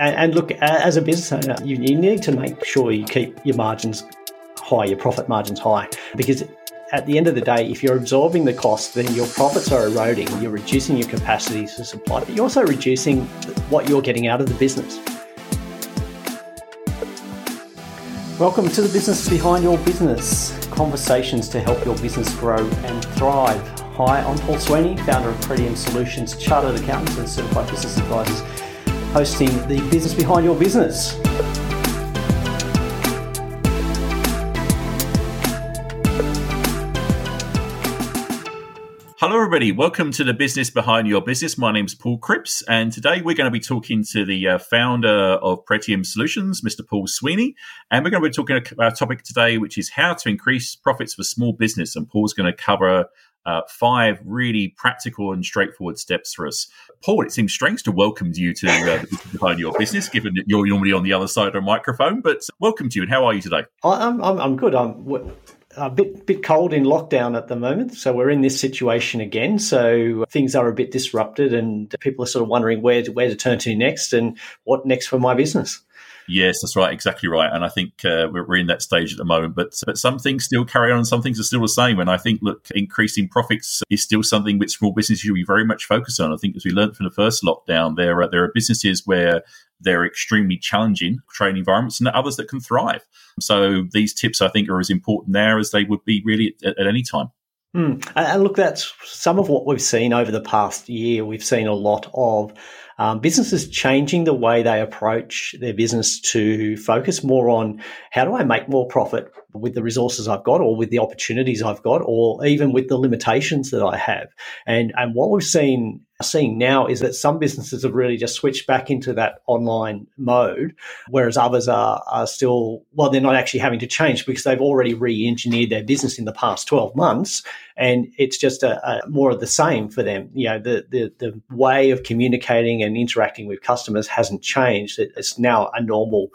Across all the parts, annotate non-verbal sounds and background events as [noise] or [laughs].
And, and look, as a business owner, you, you need to make sure you keep your margins high, your profit margins high, because at the end of the day, if you're absorbing the cost, then your profits are eroding. You're reducing your capacity to supply, but you're also reducing what you're getting out of the business. Welcome to the business behind your business conversations to help your business grow and thrive. Hi, I'm Paul Sweeney, founder of Pretium Solutions, chartered accountants and certified business advisors hosting the business behind your business. Hello, everybody. Welcome to the business behind your business. My name is Paul Cripps, and today we're going to be talking to the uh, founder of Pretium Solutions, Mr. Paul Sweeney. And we're going to be talking about a topic today, which is how to increase profits for small business. And Paul's going to cover uh, five really practical and straightforward steps for us. Paul, it seems strange to welcome you to uh, behind your business, given that you're normally on the other side of a microphone. But welcome to you, and how are you today? I'm I'm, I'm good. I'm a bit bit cold in lockdown at the moment, so we're in this situation again. So things are a bit disrupted, and people are sort of wondering where to, where to turn to next and what next for my business. Yes, that's right, exactly right. And I think uh, we're, we're, in that stage at the moment. But but some things still carry on, some things are still the same. And I think look, increasing profits is still something which small businesses should be very much focused on. I think as we learned from the first lockdown, there are there are businesses where they're extremely challenging trading environments and others that can thrive. So these tips I think are as important there as they would be really at, at any time. Mm. And look, that's some of what we've seen over the past year. We've seen a lot of um, businesses changing the way they approach their business to focus more on how do I make more profit with the resources I've got or with the opportunities I've got or even with the limitations that I have. And, and what we've seen seeing now is that some businesses have really just switched back into that online mode, whereas others are, are still, well, they're not actually having to change because they've already re engineered their business in the past 12 months. And it's just a, a, more of the same for them. You know, the, the, the way of communicating and interacting with customers hasn't changed. It's now a normal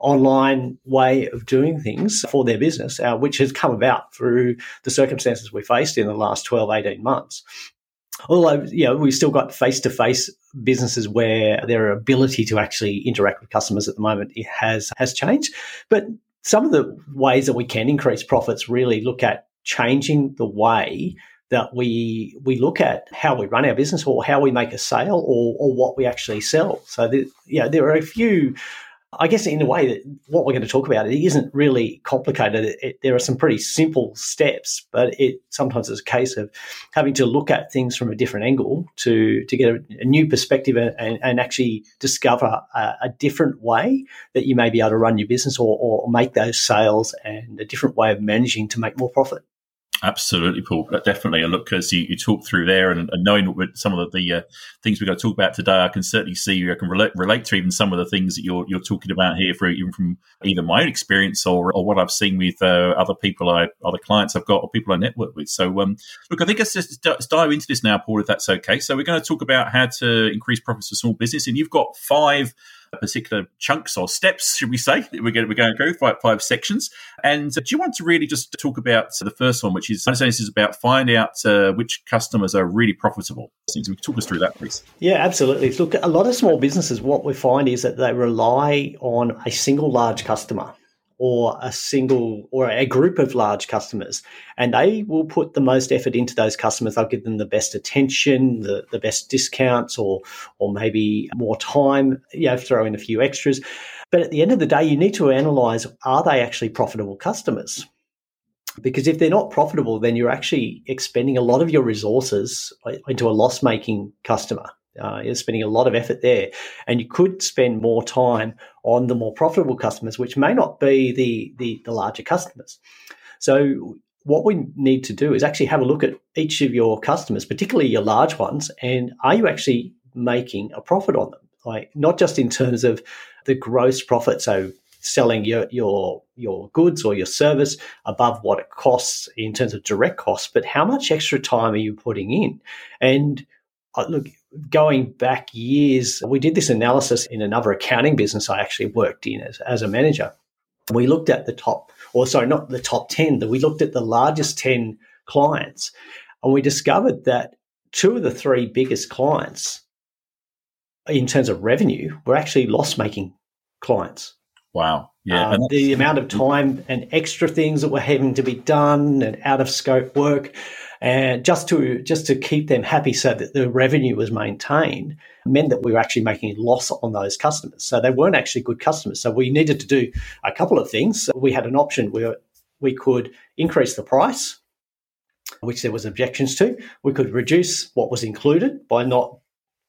online way of doing things for their business, uh, which has come about through the circumstances we faced in the last 12, 18 months. Although you know we've still got face-to-face businesses where their ability to actually interact with customers at the moment has has changed. But some of the ways that we can increase profits really look at changing the way that we we look at how we run our business or how we make a sale or, or what we actually sell. So the, you know, there are a few I guess in a way that what we're going to talk about it isn't really complicated. It, it, there are some pretty simple steps, but it sometimes is a case of having to look at things from a different angle to to get a, a new perspective and, and actually discover a, a, different way that you may be able to run your business or, or make those sales and a different way of managing to make more profit. Absolutely, Paul. Definitely. And look, as you, you talk through there and, and knowing what some of the, the uh, things we're going to talk about today, I can certainly see, I can relate, relate to even some of the things that you're, you're talking about here, for, even from either my own experience or, or what I've seen with uh, other people, I, other clients I've got or people I network with. So, um, look, I think let's just let's dive into this now, Paul, if that's okay. So, we're going to talk about how to increase profits for small business. And you've got five particular chunks or steps, should we say? We're going, we're going to go five, five sections. And uh, do you want to really just talk about the first one, which is, I understand this is about find out uh, which customers are really profitable. So talk us through that, please. Yeah, absolutely. Look, a lot of small businesses, what we find is that they rely on a single large customer or a single or a group of large customers and they will put the most effort into those customers. They'll give them the best attention the, the best discounts or or maybe more time you know throw in a few extras. But at the end of the day you need to analyze are they actually profitable customers? Because if they're not profitable then you're actually expending a lot of your resources into a loss making customer uh, you're spending a lot of effort there, and you could spend more time on the more profitable customers, which may not be the, the, the larger customers. So what we need to do is actually have a look at each of your customers, particularly your large ones, and are you actually making a profit on them? Like not just in terms of the gross profit, so selling your your your goods or your service above what it costs in terms of direct costs, but how much extra time are you putting in? And uh, look, going back years, we did this analysis in another accounting business I actually worked in as, as a manager. We looked at the top, or sorry, not the top 10, but we looked at the largest 10 clients and we discovered that two of the three biggest clients in terms of revenue, were actually loss making clients. Wow. Yeah. Um, the amount of time and extra things that were having to be done and out of scope work and just to just to keep them happy so that the revenue was maintained meant that we were actually making a loss on those customers. So they weren't actually good customers. So we needed to do a couple of things. We had an option where we could increase the price, which there was objections to. We could reduce what was included by not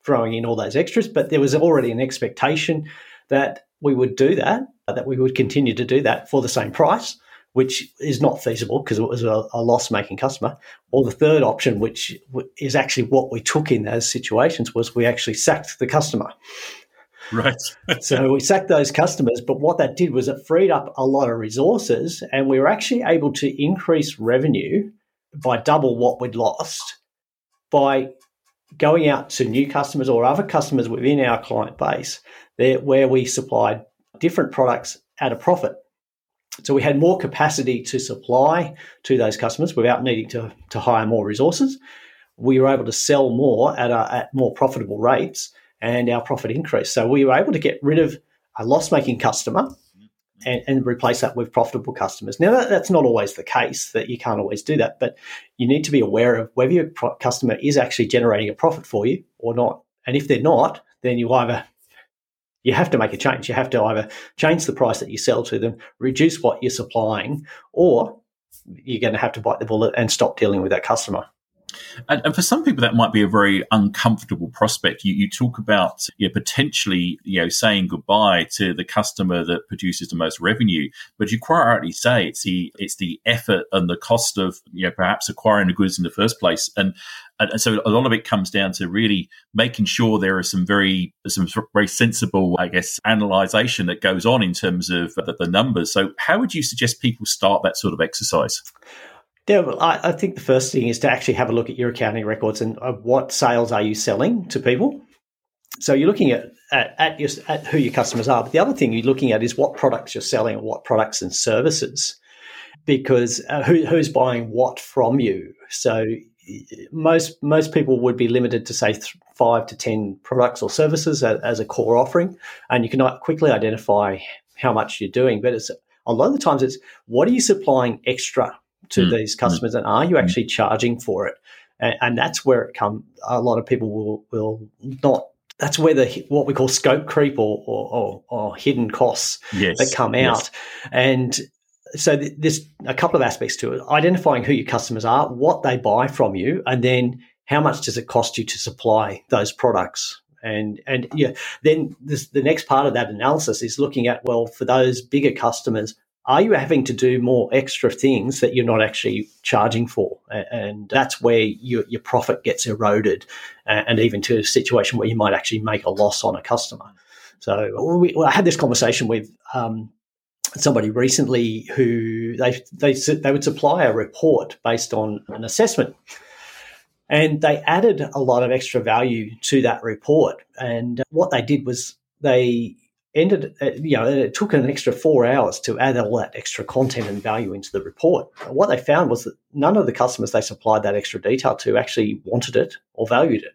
throwing in all those extras, but there was already an expectation that we would do that, that we would continue to do that for the same price which is not feasible because it was a, a loss making customer. Or the third option, which is actually what we took in those situations, was we actually sacked the customer. Right. [laughs] so we sacked those customers, but what that did was it freed up a lot of resources and we were actually able to increase revenue by double what we'd lost by going out to new customers or other customers within our client base there where we supplied different products at a profit so we had more capacity to supply to those customers without needing to, to hire more resources. We were able to sell more at, a, at more profitable rates and our profit increased. So we were able to get rid of a loss making customer and, and, replace that with profitable customers. Now, that, that's not always the case, that you can't always do that, but you need to be aware of whether your pro- customer is actually generating a profit for you or not. And if they're not, then you either you have to make a change. You have to either change the price that you sell to them, reduce what you're supplying, or you're going to have to bite the bullet and stop dealing with that customer. And, and, for some people, that might be a very uncomfortable prospect. You, you talk about you know, potentially, you know, saying goodbye to the customer that produces the most revenue, but you quite rightly say it's the it's the effort and the cost of you know perhaps acquiring the goods in the first place. And and so a lot of it comes down to really making sure there are some very some very sensible, I guess, analyzation that goes on in terms of the, the numbers. So, how would you suggest people start that sort of exercise? Yeah, well, I, I, think the first thing is to actually have a look at your accounting records and uh, what sales are you selling to people. So you're looking at at, at, your, at who your customers are, but the other thing you're looking at is what products you're selling and what products and services, because uh, who, who's buying what from you. So most most people would be limited to say th- five to ten products or services as, as, a core offering, and you can quickly identify how much you're doing. But it's a lot of the times it's what are you supplying extra to mm. these mm. customers, and are you mm. actually charging for it? And, and that's where it come. A lot of people will will not. That's where the what we call scope creep or or, or, or hidden costs yes. that come out, yes. and so th- there's a couple of aspects to it: identifying who your customers are, what they buy from you, and then how much does it cost you to supply those products and and yeah then this, the next part of that analysis is looking at well for those bigger customers are you having to do more extra things that you're not actually charging for? And that's where your, your profit gets eroded, and even to a situation where you might actually make a loss on a customer. So we, I had this conversation with um, somebody recently who they, they they would supply a report based on an assessment. And they added a lot of extra value to that report. And what they did was they ended, uh, you know, it took an extra four hours to add all that extra content and value into the report. what they found was that none of the customers they supplied that extra detail to actually wanted it or valued it.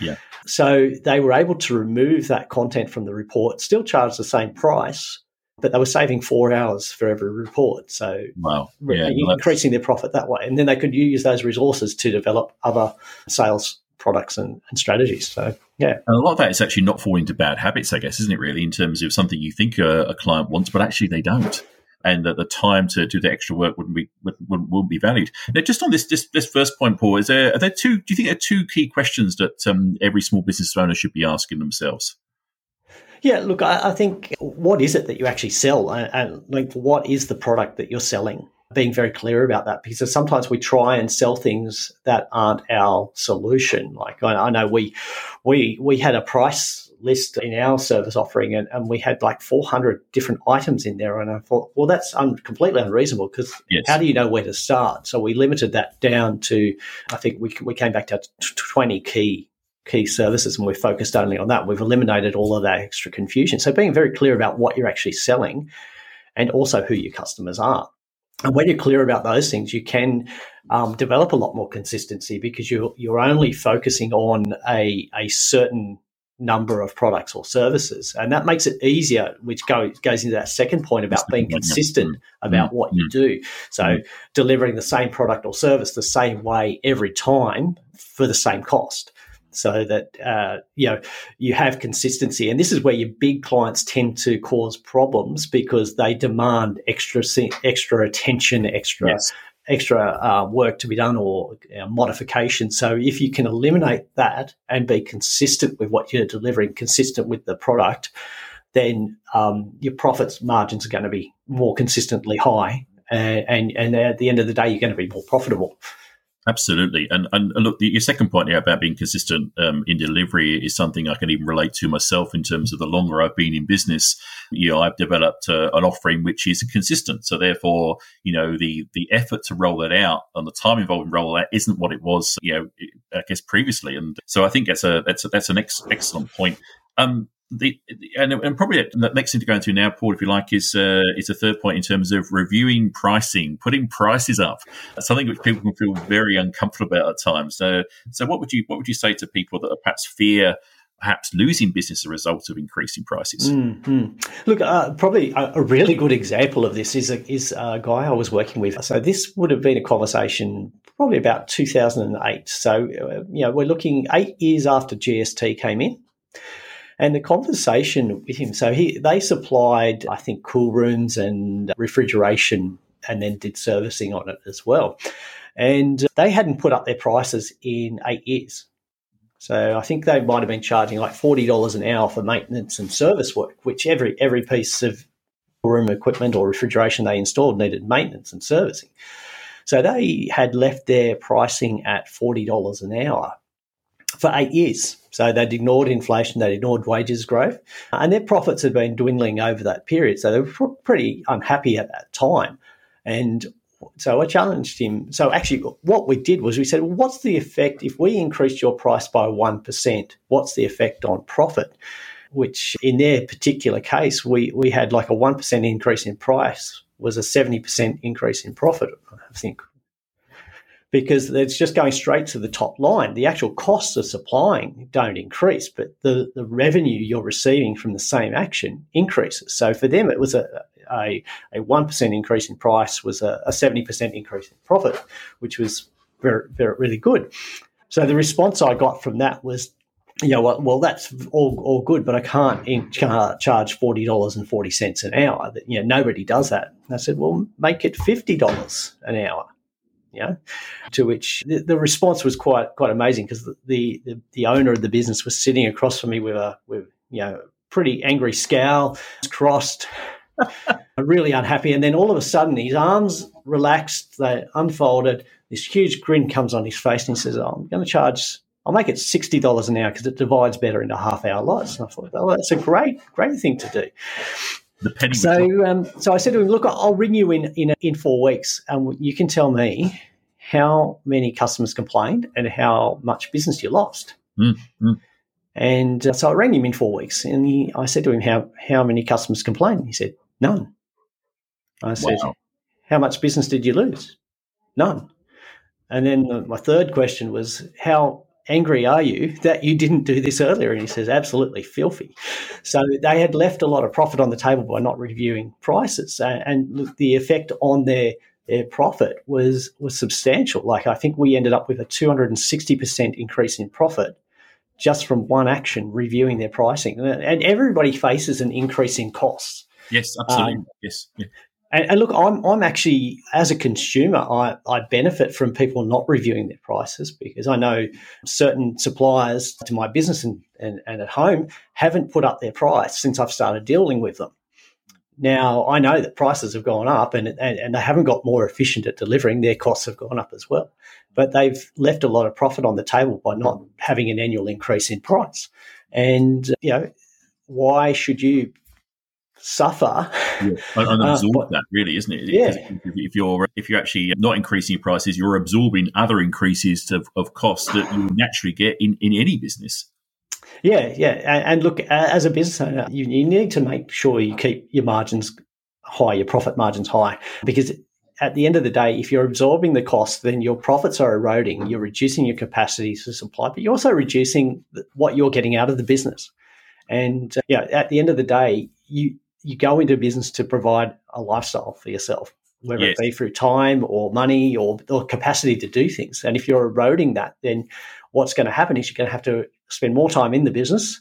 Yeah. So they were able to remove that content from the report, still charge the same price, but they were saving four hours for every report. So wow. yeah, increasing their profit that way. And then they could use those resources to develop other sales products and, and strategies. So yeah, and a lot of that is actually not falling into bad habits, I guess, isn't it? Really, in terms of something you think a, a client wants, but actually they don't. And that the time to do the extra work wouldn't be wouldn't, wouldn't be valued. Now, just on this, this this first point, Paul, is there are there two? Do you think there are two key questions that um, every small business owner should be asking themselves? Yeah, look, I, I, think what is it that you actually sell, and, and, like what is the product that you're selling? Being very clear about that because sometimes we try and sell things that aren't our solution. Like I, I know we we we had a price list in our service offering and, and we had like 400 different items in there and i thought well that's un- completely unreasonable because yes. how do you know where to start so we limited that down to i think we, we came back to 20 key key services and we're focused only on that we've eliminated all of that extra confusion so being very clear about what you're actually selling and also who your customers are and when you're clear about those things, you can um, develop a lot more consistency because you're you're only focusing on a a certain number of products or services. And that makes it easier, which goes, goes into that second point about being consistent about mm-hmm. what you do. So mm-hmm. delivering the same product or service the same way every time for the same cost. So that uh, you know you have consistency, and this is where your big clients tend to cause problems because they demand extra extra attention, extra yes extra uh, work to be done or uh, modification. So if you can eliminate that and be consistent with what you're delivering, consistent with the product, then um, your profits margins are going to be more consistently high, and, and and at the end of the day, you're going to be more profitable. Absolutely, and and look, your second point here about being consistent um, in delivery is something I can even relate to myself in terms of the longer I've been in business. You know, I've developed uh, an offering which is consistent, so therefore, you know, the the effort to roll that out and the time involved in rolling that isn't what it was, you know, I guess previously, and so I think that's a that's a, that's an ex- excellent point. Um, the, and, and, probably the next thing to go into now, Paul, if you like, is uh, a third point in terms of reviewing pricing, putting prices up. That's something which people can feel very uncomfortable about at times. So, so what would you what would you say to people that perhaps fear perhaps losing business as a result of increasing prices? Mm-hmm. Look, uh, probably a, a, really good example of this is a, is a guy I was working with. So this would have been a conversation probably about 2008. So, uh, you know, we're looking eight years after GST came in. And the conversation with him, so he they supplied, I think, cool rooms and refrigeration and then did servicing on it as well. And they hadn't put up their prices in eight years. So I think they might have been charging like forty dollars an hour for maintenance and service work, which every every piece of room equipment or refrigeration they installed needed maintenance and servicing. So they had left their pricing at forty dollars an hour for eight years. So they'd ignored inflation, they'd ignored wages growth, and their profits had been dwindling over that period. So they were pretty unhappy at that time. And so I challenged him. So actually, what we did was we said, well, what's the effect if we increase your price by 1%? What's the effect on profit? Which in their particular case, we, we had like a 1% increase in price was a 70% increase in profit, I think because it's just going straight to the top line. The actual costs of supplying don't increase, but the, the revenue you're receiving from the same action increases. So for them, it was a, a, a 1% increase in price was a, a 70% increase in profit, which was very, very, really good. So the response I got from that was, you know, well, well that's all, all good, but I can't, in, can't charge $40.40 an hour. You know, nobody does that. And I said, well, make it $50 an hour know, to which the, the response was quite quite amazing because the, the, the owner of the business was sitting across from me with a with you know pretty angry scowl, crossed, [laughs] really unhappy, and then all of a sudden his arms relaxed, they unfolded, this huge grin comes on his face, and he says, oh, "I'm going to charge." I'll make it sixty dollars an hour because it divides better into half hour lots. And I thought, oh, that's a great, great thing to do. The penny. So, um, so I said to him, "Look, I'll ring you in in in four weeks, and you can tell me how many customers complained and how much business you lost." Mm, mm. And uh, so I rang him in four weeks, and he, I said to him, "How how many customers complained?" He said, "None." I said, wow. "How much business did you lose?" None. And then my third question was, "How angry are you that you didn't do this earlier? And he says, absolutely filthy. So they had left a lot of profit on the table by not reviewing prices. And the effect on their their profit was was substantial. Like I think we ended up with a 260% increase in profit just from one action reviewing their pricing. And everybody faces an increase in costs. Yes, absolutely. Um, yes. Yeah. And, and, look, I'm, I'm actually, as a consumer, I, I benefit from people not reviewing their prices because I know certain suppliers to my business and, and, and at home haven't put up their price since I've started dealing with them. Now, I know that prices have gone up and, and, and they haven't got more efficient at delivering. Their costs have gone up as well. But they've left a lot of profit on the table by not having an annual increase in price. And, you know, why should you suffer. Yeah. And, [laughs] absorb uh, that, really, isn't it? Yeah. If you're if you're actually not increasing your prices, you're absorbing other increases of, of costs that you naturally get in, in any business. Yeah, yeah. And, and look, as a business owner, you, you need to make sure you keep your margins high, your profit margins high, because at the end of the day, if you're absorbing the cost, then your profits are eroding. You're reducing your capacity to supply, but you're also reducing what you're getting out of the business. And uh, yeah, at the end of the day, you you go into business to provide a lifestyle for yourself, whether yes. it be through time or money or, or capacity to do things. And if you're eroding that, then what's going to happen is you're going to have to spend more time in the business.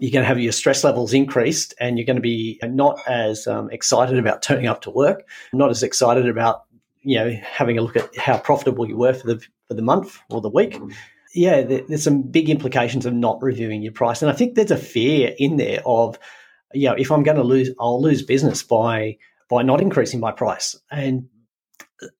You're going to have your stress levels increased, and you're going to be not as um, excited about turning up to work, not as excited about you know having a look at how profitable you were for the for the month or the week. Yeah, there's some big implications of not reviewing your price, and I think there's a fear in there of, you know, if I'm going to lose, I'll lose business by by not increasing my price. And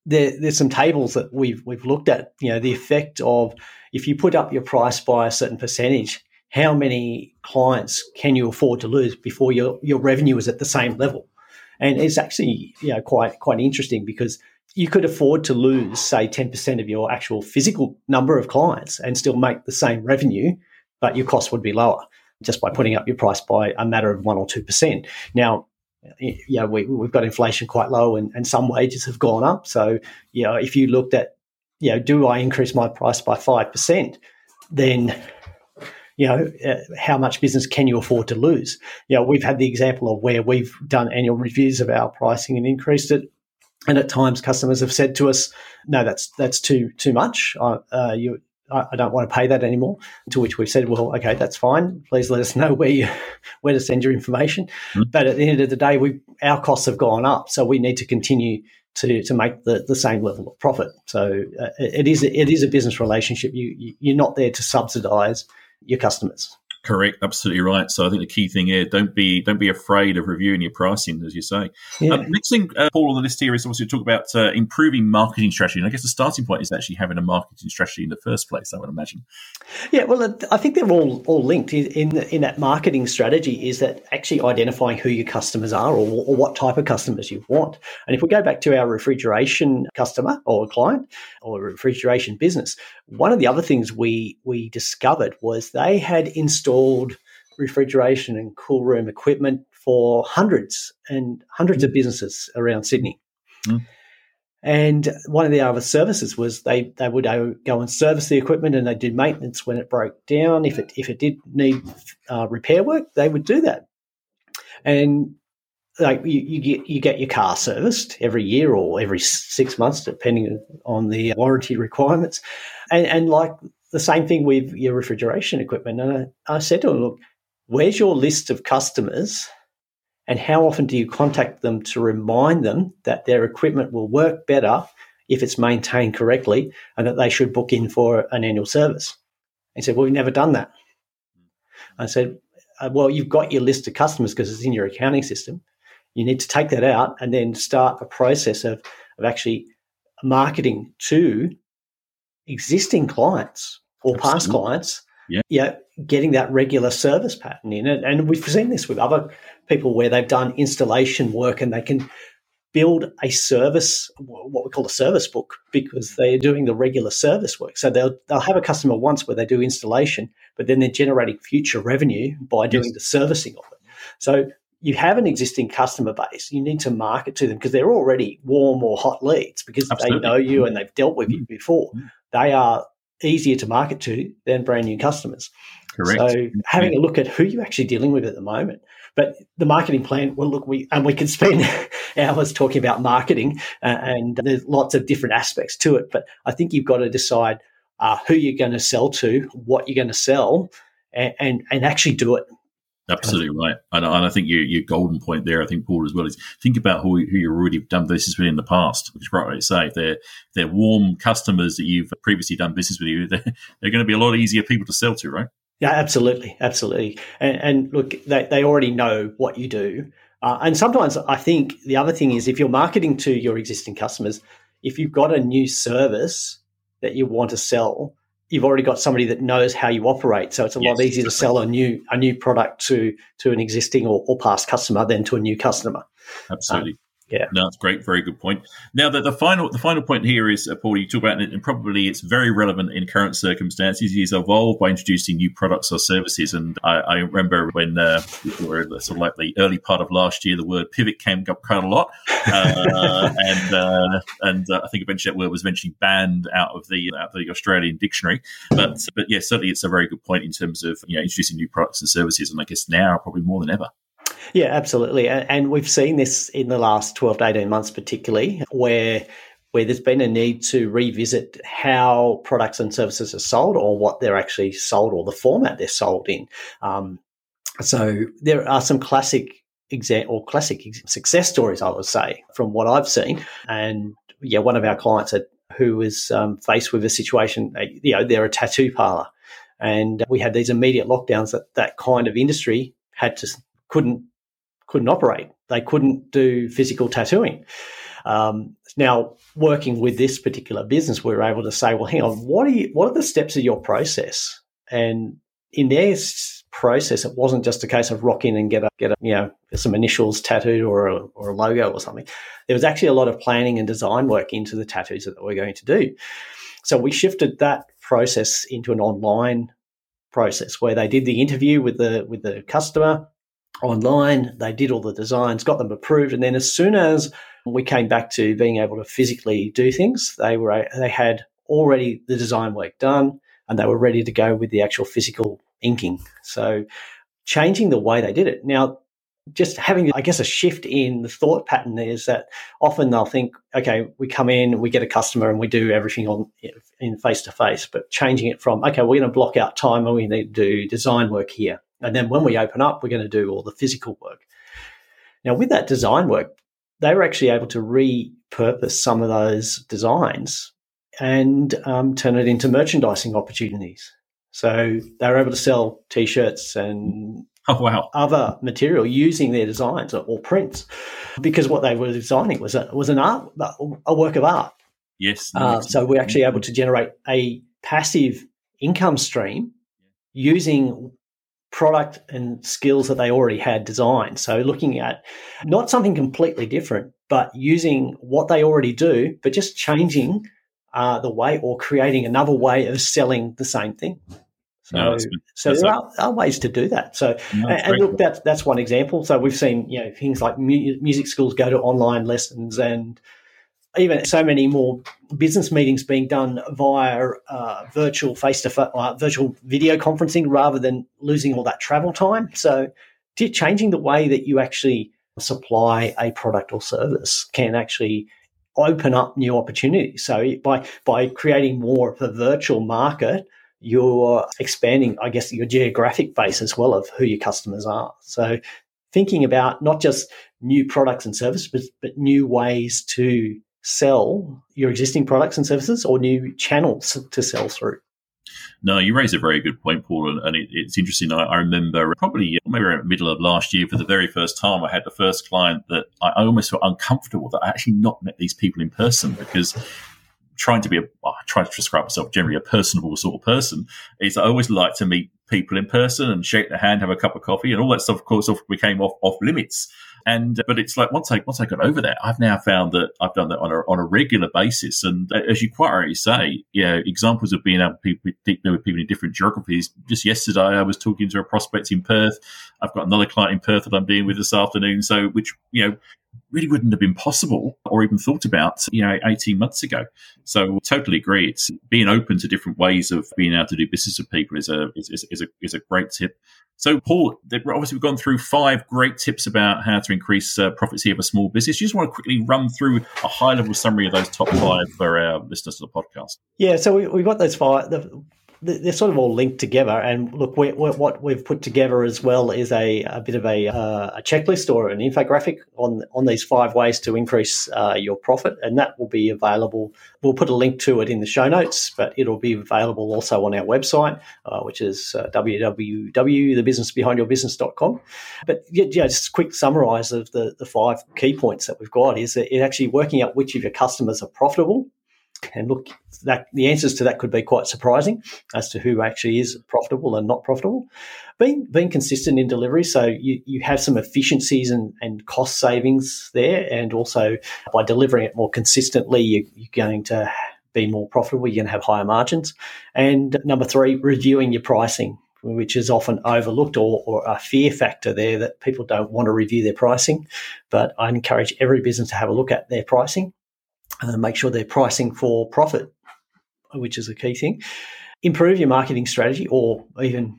there, there's some tables that we've we've looked at. You know, the effect of if you put up your price by a certain percentage, how many clients can you afford to lose before your your revenue is at the same level? And it's actually you know quite quite interesting because you could afford to lose say 10% of your actual physical number of clients and still make the same revenue, but your cost would be lower just by putting up your price by a matter of one or two percent. Now, yeah, we, we've got inflation quite low and, and some wages have gone up. So, you know, if you looked at, you know, do I increase my price by 5%, then, you know, uh, how much business can you afford to lose? You know, we've had the example of where we've done annual reviews of our pricing and increased it. And at times customers have said to us, no, that's, that's too, too much. Uh, you, I, don't want to pay that anymore. To which we've said, well, okay, that's fine. Please let us know where you, [laughs] where to send your information. Mm-hmm. But at the end of the day, we our costs have gone up, so we need to continue to to make the, the same level of profit. So uh, it is it is a business relationship. You you're not there to subsidise your customers. Correct, absolutely right. So I think the key thing here don't be don't be afraid of reviewing your pricing, as you say. Yeah. Um, next thing, uh, Paul, on the list here is obviously to talk about uh, improving marketing strategy, and I guess the starting point is actually having a marketing strategy in the first place. I would imagine. Yeah, well, I think they're all all linked. In in that marketing strategy is that actually identifying who your customers are or, or what type of customers you want. And if we go back to our refrigeration customer or client or refrigeration business, one of the other things we we discovered was they had installed refrigeration and cool room equipment for hundreds and hundreds of businesses around Sydney. Mm. And one of the other services was they, they would go and service the equipment and they did maintenance when it broke down. If it if it did need uh, repair work, they would do that. And like you, you, get you get your car serviced every year or every six months, depending on the warranty requirements, and, and like the same thing with your refrigeration equipment. And I, I said to him, look, where's your list of customers, and how often do you contact them to remind them that their equipment will work better if it's maintained correctly, and that they should book in for an annual service? He said, well, we've never done that. I said, uh, well, you've got your list of customers because it's in your accounting system you need to take that out and then start a process of, of actually marketing to existing clients or Absolutely. past clients. Yeah. yeah, getting that regular service pattern in it. And we've seen this with other people where they've done installation work and they can build a service, what we call a service book, because they're doing the regular service work. So they'll they'll have a customer once where they do installation, but then they're generating future revenue by doing yes. the servicing of it. So you have an existing customer base, you need to market to them because they're already warm or hot leads because Absolutely. they know you and they've dealt with you mm. before. Mm. They are easier to market to than brand new customers. Correct. So having a look at who you're actually dealing with at the moment. But the marketing plan, well, look, we and we can spend [laughs] hours talking about marketing, uh, and there's lots of different aspects to it. But I think you've got to decide uh, who you're going to sell to, what you're going to sell, and, and, and actually do it. Absolutely right, and, and I think your, your golden point there, I think Paul as well is think about who, who you've already done business with in the past. Which is right to say if they're they're warm customers that you've previously done business with you, [laughs] they're, they're going to be a lot easier people to sell to, right? Yeah, absolutely, absolutely. And, and look, they they already know what you do, uh, and sometimes I think the other thing is if you're marketing to your existing customers, if you've got a new service that you want to sell, you've already got somebody that knows how you operate. So it's a yes, lot easier to sell a new a new product to to an existing or, or, past customer than to a new customer. Absolutely. Um, Yeah, no, that's great. Very good point. Now, the, the final the final point here is, uh, Paul, you talk about it, and probably it's very relevant in current circumstances. Is evolved by introducing new products or services. And I, I remember when uh, sort of like the early part of last year, the word pivot came up quite a lot, uh, [laughs] and uh, and uh, I think eventually that word was eventually banned out of the out of the Australian dictionary. But but yeah, certainly it's a very good point in terms of you know introducing new products and services, and I guess now probably more than ever. Yeah, absolutely. And we've seen this in the last 12 to 18 months, particularly, where where there's been a need to revisit how products and services are sold or what they're actually sold or the format they're sold in. Um, so there are some classic example or classic success stories, I would say, from what I've seen. And yeah, one of our clients who was um, faced with a situation, you know, they're a tattoo parlor. And we had these immediate lockdowns that that kind of industry had to couldn't couldn't operate. They couldn't do physical tattooing. Um, now, working with this particular business, we were able to say, well, hang on, what are you, what are the steps of your process? And in their process, it wasn't just a case of rock in and get a, get a, you know, some initials tattooed or a, or a logo or something. There was actually a lot of planning and design work into the tattoos that we're going to do. So we shifted that process into an online process where they did the interview with the with the customer online. They did all the designs, got them approved, and then as soon as we came back to being able to physically do things, they were they had already the design work done, and they were ready to go with the actual physical inking. So changing the way they did it. Now, just having, I guess, a shift in the thought pattern is that often they'll think, okay, we come in, we get a customer, and we do everything on in face to face. But changing it from, okay, we're going to block out time, and we need to do design work here and then when we open up, we're going to do all the physical work. Now, with that design work, they were actually able to repurpose some of those designs and um, turn it into merchandising opportunities. So they were able to sell t-shirts and oh, wow. other material using their designs or, or prints, because what they were designing was a, was an art, a work of art. Yes. Uh, so we're actually able to generate a passive income stream using product and skills that they already had designed. So looking at not something completely different, but using what they already do, but just changing uh, the way or creating another way of selling the same thing. So, no, that's, so there are, are, ways to do that. So, no, and, and look, that's that's one example. So we've seen you know things like mu- music schools go to online lessons and even so many more business meetings being done via uh, virtual face to face, virtual video conferencing rather than losing all that travel time. So, changing the way that you actually supply a product or service can actually open up new opportunities. So, by by creating more of a virtual market, you're expanding, I guess, your geographic base as well of who your customers are. So, thinking about not just new products and services, but, but new ways to sell your existing products and services or new channels to sell through. No, you raise a very good point, Paul, and, it, it's interesting. I, I, remember probably maybe around the middle of last year, for the very first time, I had the first client that I, almost felt uncomfortable that I actually not met these people in person because trying to be a, well, I try to describe myself generally a personable sort of person is I always like to meet people in person and shake their hand, have a cup of coffee, and all that stuff. Of course, became off off limits. And uh, but it's like once I once I got over that, I've now found that I've done that on a on a regular basis. And uh, as you quite rightly say, yeah, examples of being able to people, with people in different geographies. Just yesterday, I was talking to a prospect in Perth. I've got another client in Perth that I'm dealing with this afternoon. So which you know really wouldn't have been possible or even thought about, you know, 18 months ago. So totally agree. It's being open to different ways of being able to do business with people is a, is, is a, is a great tip. So, Paul, obviously we've gone through five great tips about how to increase uh, profits here of a small business. You just want to quickly run through a high level summary of those top five for our listeners of the podcast. Yeah, so we, have got those five. The, they're sort of all linked together. And look, we, we, what we've put together as well is a, a bit of a, uh, a, checklist or an infographic on on these five ways to increase uh, your profit, and that will be available. We'll put a link to it in the show notes, but it'll be available also on our website, uh, which is uh, www.thebusinessbehindyourbusiness.com. But yeah, yeah, just a quick summarise of the, the five key points that we've got is that it actually working out which of your customers are profitable And look, that the answers to that could be quite surprising as to who actually is profitable and not profitable. Being being consistent in delivery, so you, you have some efficiencies and, and cost savings there, and also by delivering it more consistently, you, you're going to be more profitable. You're going to have higher margins. And number three, reviewing your pricing which is often overlooked or, or, a fear factor there that people don't want to review their pricing. But I encourage every business to have a look at their pricing and make sure they're pricing for profit, which is a key thing. Improve your marketing strategy or even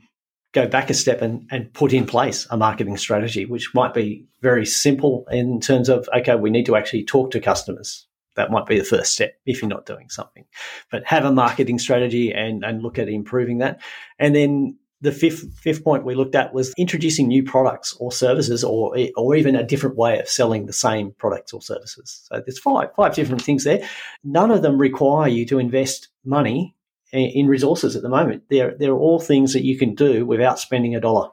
go back a step and, and put in place a marketing strategy, which might be very simple in terms of, okay, we need to actually talk to customers. That might be the first step if you're not doing something. But have a marketing strategy and, and look at improving that. And then the fifth fifth point we looked at was introducing new products or services, or or even a different way of selling the same products or services. So there's five five different things there. None of them require you to invest money in resources at the moment. They're they're all things that you can do without spending a dollar.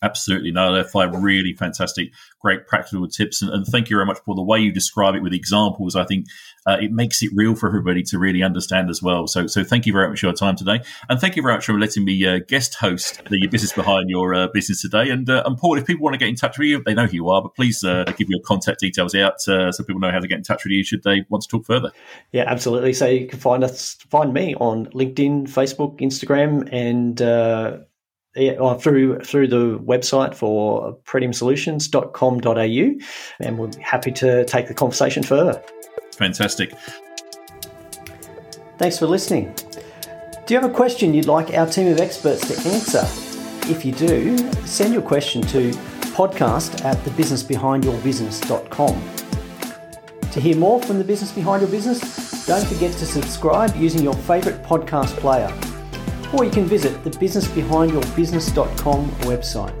Absolutely. No, they're five really fantastic, great practical tips. And, and, thank you very much for the way you describe it with examples. I think uh, it makes it real for everybody to really understand as well. So, so thank you very much for your time today. And thank you very much for letting me uh, guest host the business behind your uh, business today. And, uh, and Paul, if people want to get in touch with you, they know who you are, but please uh, give your contact details out uh, so people know how to get in touch with you should they want to talk further. Yeah, absolutely. So you can find us, find me on LinkedIn, Facebook, Instagram, and yeah, oh, through through the website for pretiumsolutions.com.au, and we're happy to take the conversation further. Fantastic. Thanks for listening. Do you have a question you'd like our team of experts to answer? If you do, send your question to podcast at thebusinessbehindyourbusiness.com. To hear more from the business behind your business, don't forget to subscribe using your favourite podcast player or you can visit the businessbehindyourbusiness.com website.